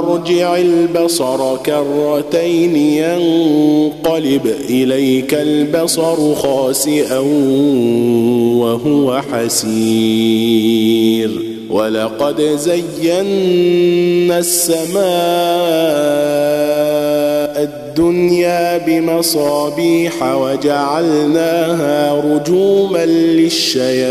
ثم ارجع البصر كرتين ينقلب إليك البصر خاسئا وهو حسير. ولقد زينا السماء الدنيا بمصابيح وجعلناها رجوما للشياطين.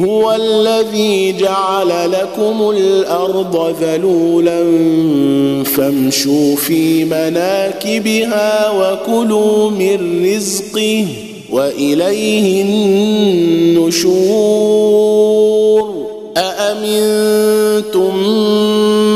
هو الذي جعل لكم الأرض ذلولا فامشوا في مناكبها وكلوا من رزقه وإليه النشور. أأمنتم من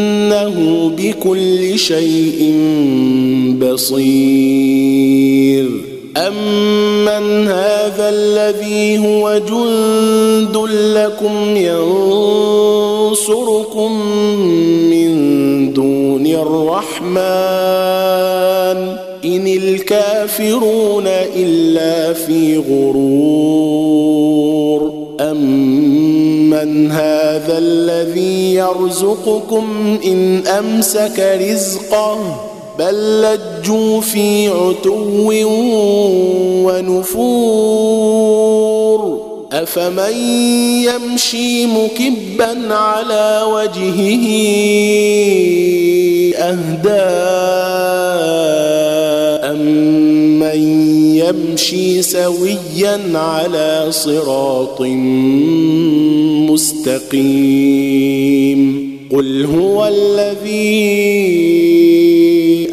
بكل شيء بصير. امن هذا الذي هو جند لكم ينصركم من دون الرحمن ان الكافرون الا في غرور. امن هذا الذي يرزقكم إن أمسك رزقه بل لجوا في عتو ونفور أفمن يمشي مكبا على وجهه أهدى امن يمشي سويا على صراط مستقيم. قل هو الذي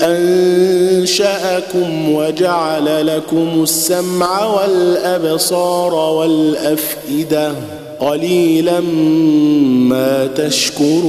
أنشأكم وجعل لكم السمع والأبصار والأفئدة. قليلا ما تشكرون.